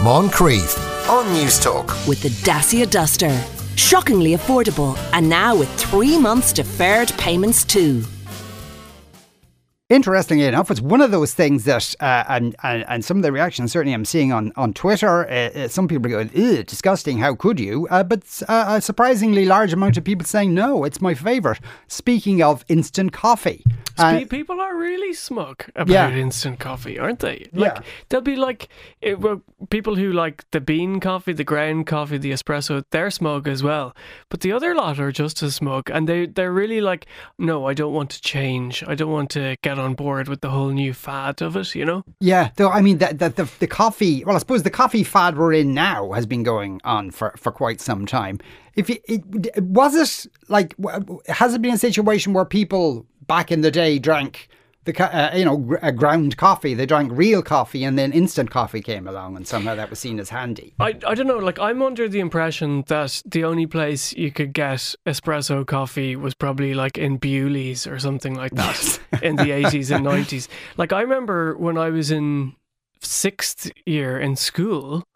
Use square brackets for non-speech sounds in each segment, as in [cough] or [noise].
Moncrieff on Newstalk. with the Dacia Duster. Shockingly affordable, and now with three months deferred payments too. Interestingly enough, it's one of those things that, uh, and, and and some of the reactions certainly I'm seeing on on Twitter. Uh, uh, some people are going, "Ew, disgusting! How could you?" Uh, but uh, a surprisingly large amount of people saying, "No, it's my favorite." Speaking of instant coffee, uh, people are really smug about Yeah. instant coffee, aren't they? Like Yeah. they'll be like it, well, people who like the bean coffee, the ground coffee, the espresso. They're smug as well, but the other lot are just as smug, and they they're really like, no, I don't want to change. I don't want to get on board with the whole new fad of it. You know? yeah, though I mean, the, the the the coffee. Well, I suppose the coffee fad we're in now has been going on for for quite some time. If it was it like, has it been a situation where people back in the day drank? The, uh, you know, gr- ground coffee. They drank real coffee, and then instant coffee came along, and somehow that was seen as handy. I, I don't know. Like I'm under the impression that the only place you could get espresso coffee was probably like in Bewley's or something like that [laughs] in the 80s and 90s. Like I remember when I was in sixth year in school,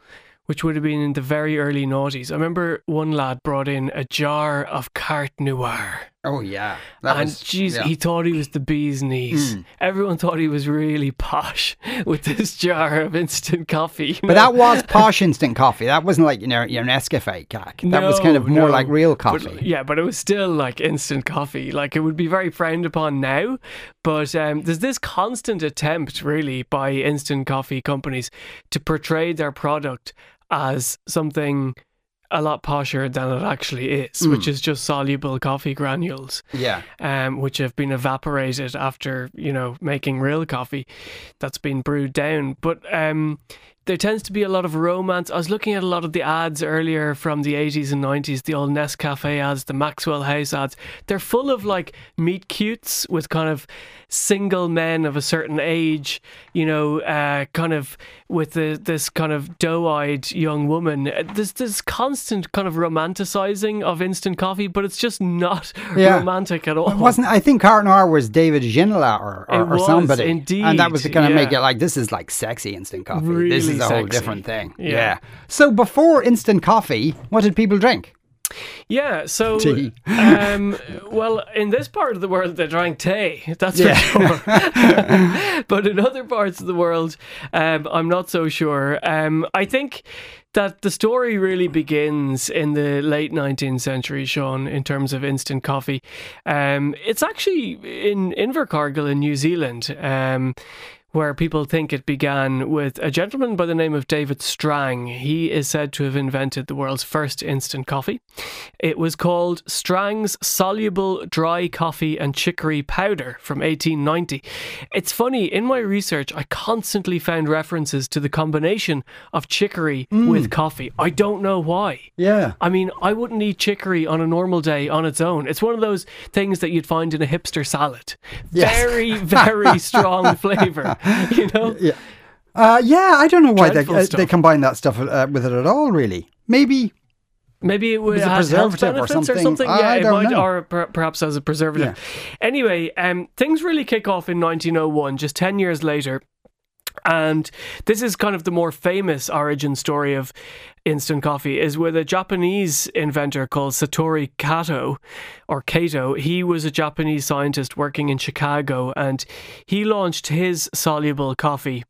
which would have been in the very early noughties. I remember one lad brought in a jar of Carte Noire. Oh yeah, that and was- yeah. he thought he was the bee's knees. Everyone thought he was really posh [laughs] with this jar of instant coffee. you But that was [laughs] posh instant coffee. That wasn't like you know your Nescafe cack. That was kind of more no. like real But, coffee. yeah, but it was still like instant coffee. Like it would be very frowned upon now. But um, there's this constant attempt, really, by instant coffee companies to portray their product as something a lot posher than it actually is, which is just soluble coffee granules Yeah. um, which have been evaporated after you know making real coffee that's been brewed down. But um, there tends to be a lot of romance. I was looking at a lot of the ads earlier from the 80s and 90s, the old Nescafe ads, the Maxwell House ads. They're full of like meet cutes with kind of single men of a certain age, you know, uh, kind of with the, this kind of doe-eyed young woman. Uh, There's this constant kind of romanticizing of instant coffee, but it's just not Yeah. romantic at all. It wasn't I think Carte Noire was David Ginola or, or, was, somebody. And that was to kind of make it like this is like sexy instant coffee. this Really is a whole sexy. different thing. Yeah. Yeah. So before instant coffee, what did people drink? Yeah, so um, [laughs] well, in this part of the world, they drank tea. [laughs] That's Yeah. for sure. [laughs] but in other parts of the world, um, I'm not so sure. Um, I think that the story really begins in the late 19th century, Sean, in terms of instant coffee. Um, it's actually in Invercargill in New Zealand. Um, where people think it began with a gentleman by the name of David Strang. He is said to have invented the world's first instant coffee. It was called Strang's Soluble Dry Coffee and Chicory Powder from 1890. It's funny, in my research, I constantly found references to the combination of chicory hmm. with coffee. I don't know why. Yeah. I mean, I wouldn't eat chicory on a normal day on its own. It's one of those things that you'd find in a hipster salad. Yes. Very, very [laughs] strong flavour. [laughs] You know? Yeah. Uh, yeah, I don't know why they uh, they combine that stuff uh, with it at all. Really, maybe. Maybe it would As a has health preservative or benefits or something. something. I Yeah, it might, know. or per- perhaps as a preservative. Anyway, um, things really kick off in 1901, just 10 years later. And this is kind of the more famous origin story of instant coffee is with a Japanese inventor called Satori Kato or Kato. He was a Japanese scientist working in Chicago and he launched his soluble coffee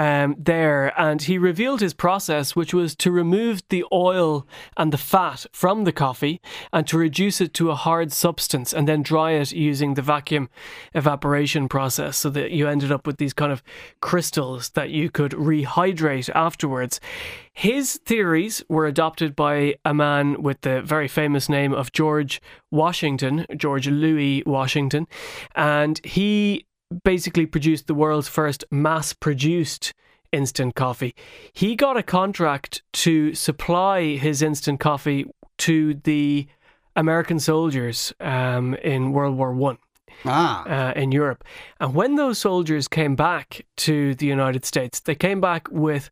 um, there and he revealed his process, which was to remove the oil and the fat from the coffee and to reduce it to a hard substance and then dry it using the vacuum evaporation process so that you ended up with these kind of crystals that you could rehydrate afterwards. His theories were adopted by a man with the very famous name of George Washington, George Louis Washington, and he basically produced the world's first mass produced instant coffee. He got a contract to supply his instant coffee to the American soldiers um, in World War One Ah, uh, in Europe. And when those soldiers came back to the United States, they came back with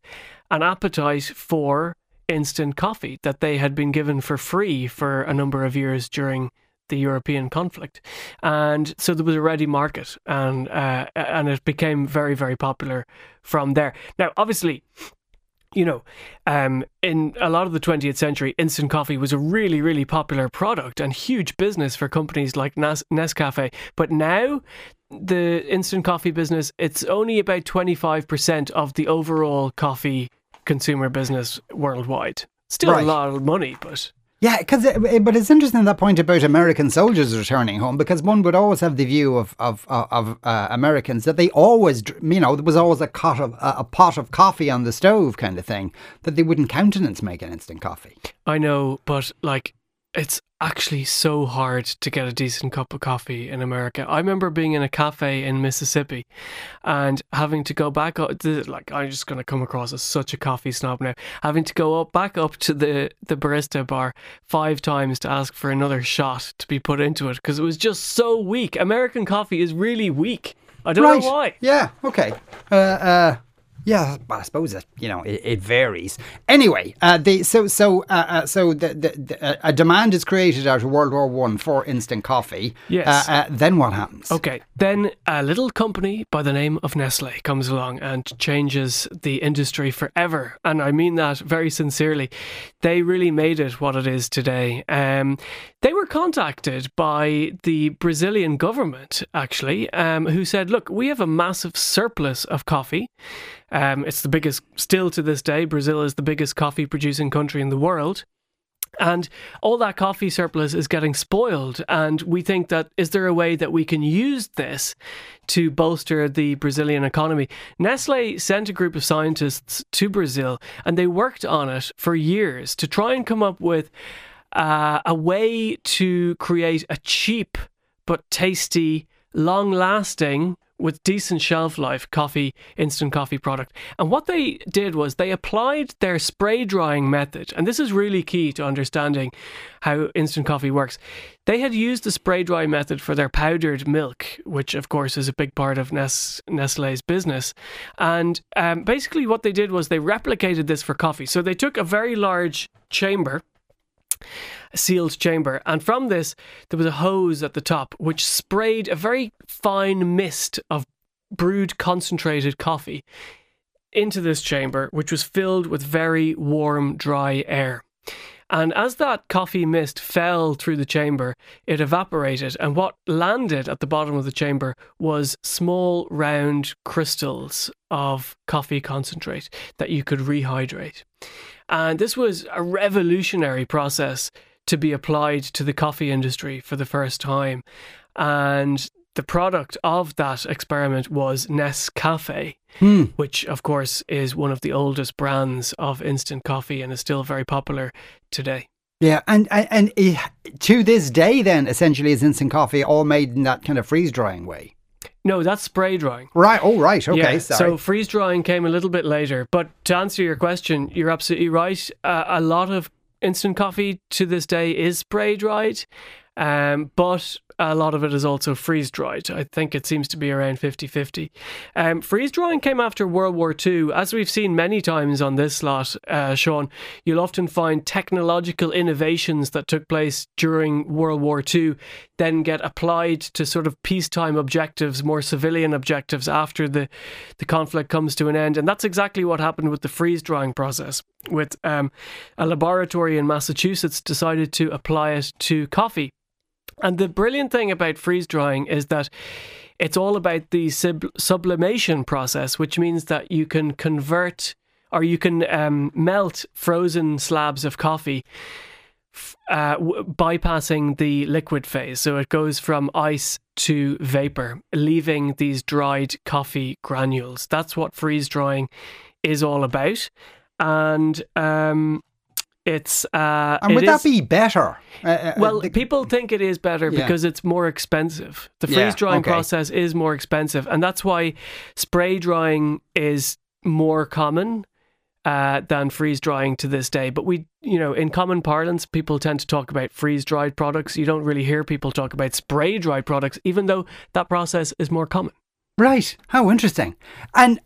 an appetite for instant coffee that they had been given for free for a number of years during the European conflict. And so there was a ready market and uh, and it became very very popular from there. Now obviously you know, um, in a lot of the 20th century, instant coffee was a really, really popular product and huge business for companies like Nes- Nescafe. But now, the instant coffee business, it's only about 25% of the overall coffee consumer business worldwide. Still Right. a lot of money, but Yeah, because but it's interesting that point about American soldiers returning home because one would always have the view of of of uh, Americans that they always you know there was always a pot of a pot of coffee on the stove kind of thing that they wouldn't countenance making instant coffee. I know, but like it's actually so hard to get a decent cup of coffee in America. I remember being in a cafe in Mississippi and having to go back up to, like I'm just going to come across as such a coffee snob now. Having to go up back up to the the barista bar five times to ask for another shot to be put into it because it was just so weak. American coffee is really weak. I don't know why. Yeah. Okay. Uh, uh, yeah. I suppose that you know it, it varies. Anyway, uh, the so so uh, uh, so the, the, the, uh, a demand is created out of World War One for instant coffee. Yes. Uh, uh, then what happens? Okay, then a little company by the name of Nestle comes along and changes the industry forever. And I mean that very sincerely. They really made it what it is today. Um, they were contacted by the Brazilian government, actually, um, who said, Look, we have a massive surplus of coffee. Um, it's the biggest, still to this day, Brazil is the biggest coffee producing country in the world. And all that coffee surplus is getting spoiled. And we think that is there a way that we can use this to bolster the Brazilian economy? Nestle sent a group of scientists to Brazil and they worked on it for years to try and come up with uh, a way to create a cheap but tasty, long lasting, with decent shelf life coffee, instant coffee product. And what they did was they applied their spray drying method. And this is really key to understanding how instant coffee works. They had used the spray dry method for their powdered milk, which of course is a big part of Nestle's business. And um, basically, what they did was they replicated this for coffee. So they took a very large chamber sealed chamber. And from this, there was a hose at the top which sprayed a very fine mist of brewed concentrated coffee into this chamber, which was filled with very warm, dry air. And as that coffee mist fell through the chamber, it evaporated. And what landed at the bottom of the chamber was small, round crystals of coffee concentrate that you could rehydrate. And this was a revolutionary process to be applied to the coffee industry for the first time. And the product of that experiment was Nescafe, which, of course, is one of the oldest brands of instant coffee and is still very popular today. Yeah, and and, and to this day, then essentially, is instant coffee all made in that kind of freeze drying way? No, that's spray drying. Right. Oh, right. Okay. yeah, so freeze drying came a little bit later. But to answer your question, you're absolutely right. Uh, a lot of instant coffee to this day is spray dried, um, but a lot of it is also freeze dried. I think it seems to be around 50 50. Um, freeze drying came after World War II. As we've seen many times on this slot, uh, Sean, you'll often find technological innovations that took place during World War II then get applied to sort of peacetime objectives, more civilian objectives after the, the conflict comes to an end. And that's exactly what happened with the freeze drying process. With um, a laboratory in Massachusetts decided to apply it to coffee. And the brilliant thing about freeze drying is that it's all about the sub- sublimation process, which means that you can convert or you can um, melt frozen slabs of coffee uh, w- bypassing the liquid phase. So it goes from ice to vapor, leaving these dried coffee granules. That's what freeze drying is all about. And um, it's. Uh, and would that be better? Uh, uh, well, the- people think it is better Yeah. because it's more expensive. The freeze drying okay. process is more expensive, and that's why spray drying is more common uh, than freeze drying to this day. But we, you know, in common parlance, people tend to talk about freeze dried products. You don't really hear people talk about spray dried products, even though that process is more common. Right. How interesting. And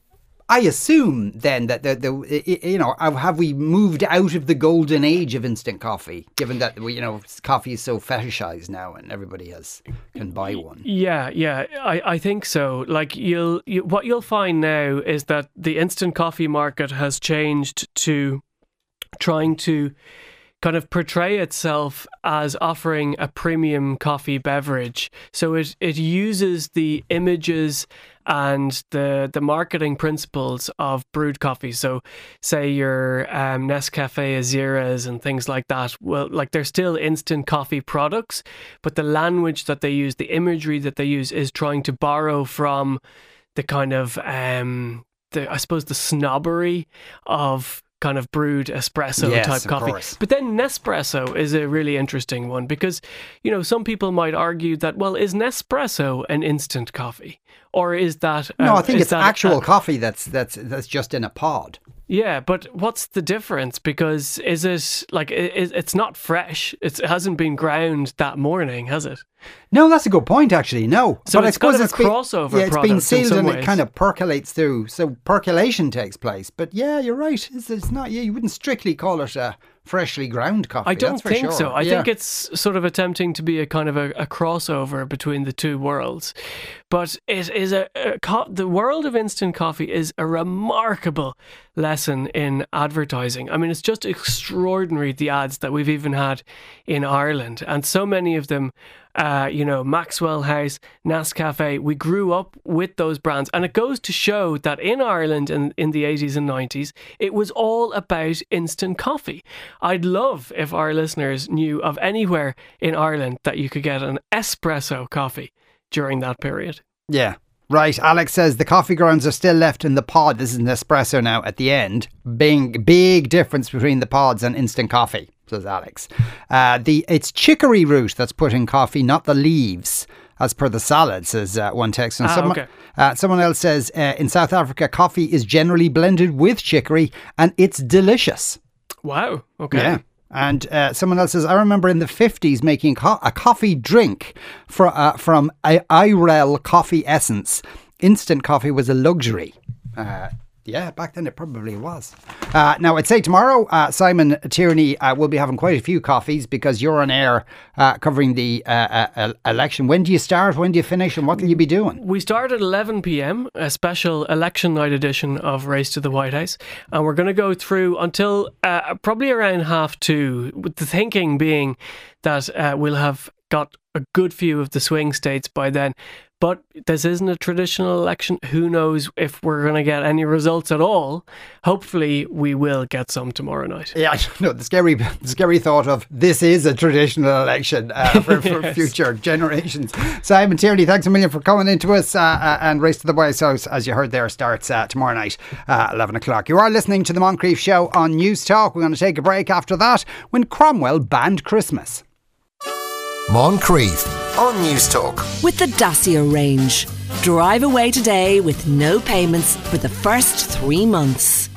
I assume then that the, the you know have we moved out of the golden age of instant coffee, given that you know coffee is so fetishized now and everybody has can buy one. Yeah, yeah, I, I think so. Like you'll you, what you'll find now is that the instant coffee market has changed to trying to kind of portray itself as offering a premium coffee beverage. So it, it uses the images and the the marketing principles of brewed coffee. So say your um, Nescafe Azeras and things like that. Well, like they're still instant coffee products, but the language that they use, the imagery that they use, is trying to borrow from the kind of um, the I suppose the snobbery of kind of brewed espresso Yes, type of coffee. course. But then Nespresso is a really interesting one because, you know, some people might argue that, well, is Nespresso an instant coffee? Or is that. No, uh, I think it's that actual coffee that's that's that's just in a pod. Yeah, but what's the difference? Because is it like i- i- it's not fresh? It's, it hasn't been ground that morning, has it? No, that's a good point, actually. No, So but I it's kind suppose a been- crossover Yeah, it's been sealed and it kind of percolates through. So percolation takes place. But yeah, you're right. It's, it's not. Yeah, you wouldn't strictly call it a freshly ground coffee. I don't that's for think sure. so. I Yeah. think it's sort of attempting to be a kind of a, a crossover between the two worlds. But it is a, a co- the world of instant coffee is a remarkable lesson in advertising. I mean, it's just extraordinary the ads that we've even had in Ireland, and so many of them. Uh, you know, Maxwell House, Nescafe. We grew up with those brands, and it goes to show that in Ireland and in the 80s and 90s, it was all about instant coffee. I'd love if our listeners knew of anywhere in Ireland that you could get an espresso coffee during that period. Yeah. Right. Alex says the coffee grounds are still left in the pod. This is an espresso now at the end. Big, big difference between the pods and instant coffee, says Alex. Uh, the It's chicory root that's put in coffee, not the leaves, as per the salad, says uh, one text. And Ah, someone, okay. uh, someone else says uh, in South Africa, coffee is generally blended with chicory and it's delicious. Wow. Okay. Yeah. And uh, someone else says, I remember in the 50s making co- a coffee drink fro- uh, from I- Irel Coffee Essence. Instant coffee was a luxury. Uh, yeah, back then it probably was. Uh, now, I'd say tomorrow, uh, Simon Tierney uh, will be having quite a few coffees because you're on air uh, covering the uh, uh, election. When do you start? When do you finish? And what will you be doing? We start at 11 p.m., a special election night edition of Race to the White House. And we're going to go through until probably around half two, with the thinking being that we'll have got a good few of the swing states by then. But this isn't a traditional election. Who knows if we're going to get any results at all? Hopefully, we will get some tomorrow night. Yeah, [laughs] I. The scary, the scary thought of this is a traditional election uh, [laughs] for, for Yes. future generations. Simon Tierney, thanks a million for coming into us. Uh, uh, and Race to the White House, as you heard there, starts uh, tomorrow night, uh, 11 o'clock. You are listening to the Moncrieff Show on Newstalk. We're going to take a break after that when Cromwell banned Christmas. Moncrieff on Newstalk. With the Dacia range. Drive away today with no payments for the first three months.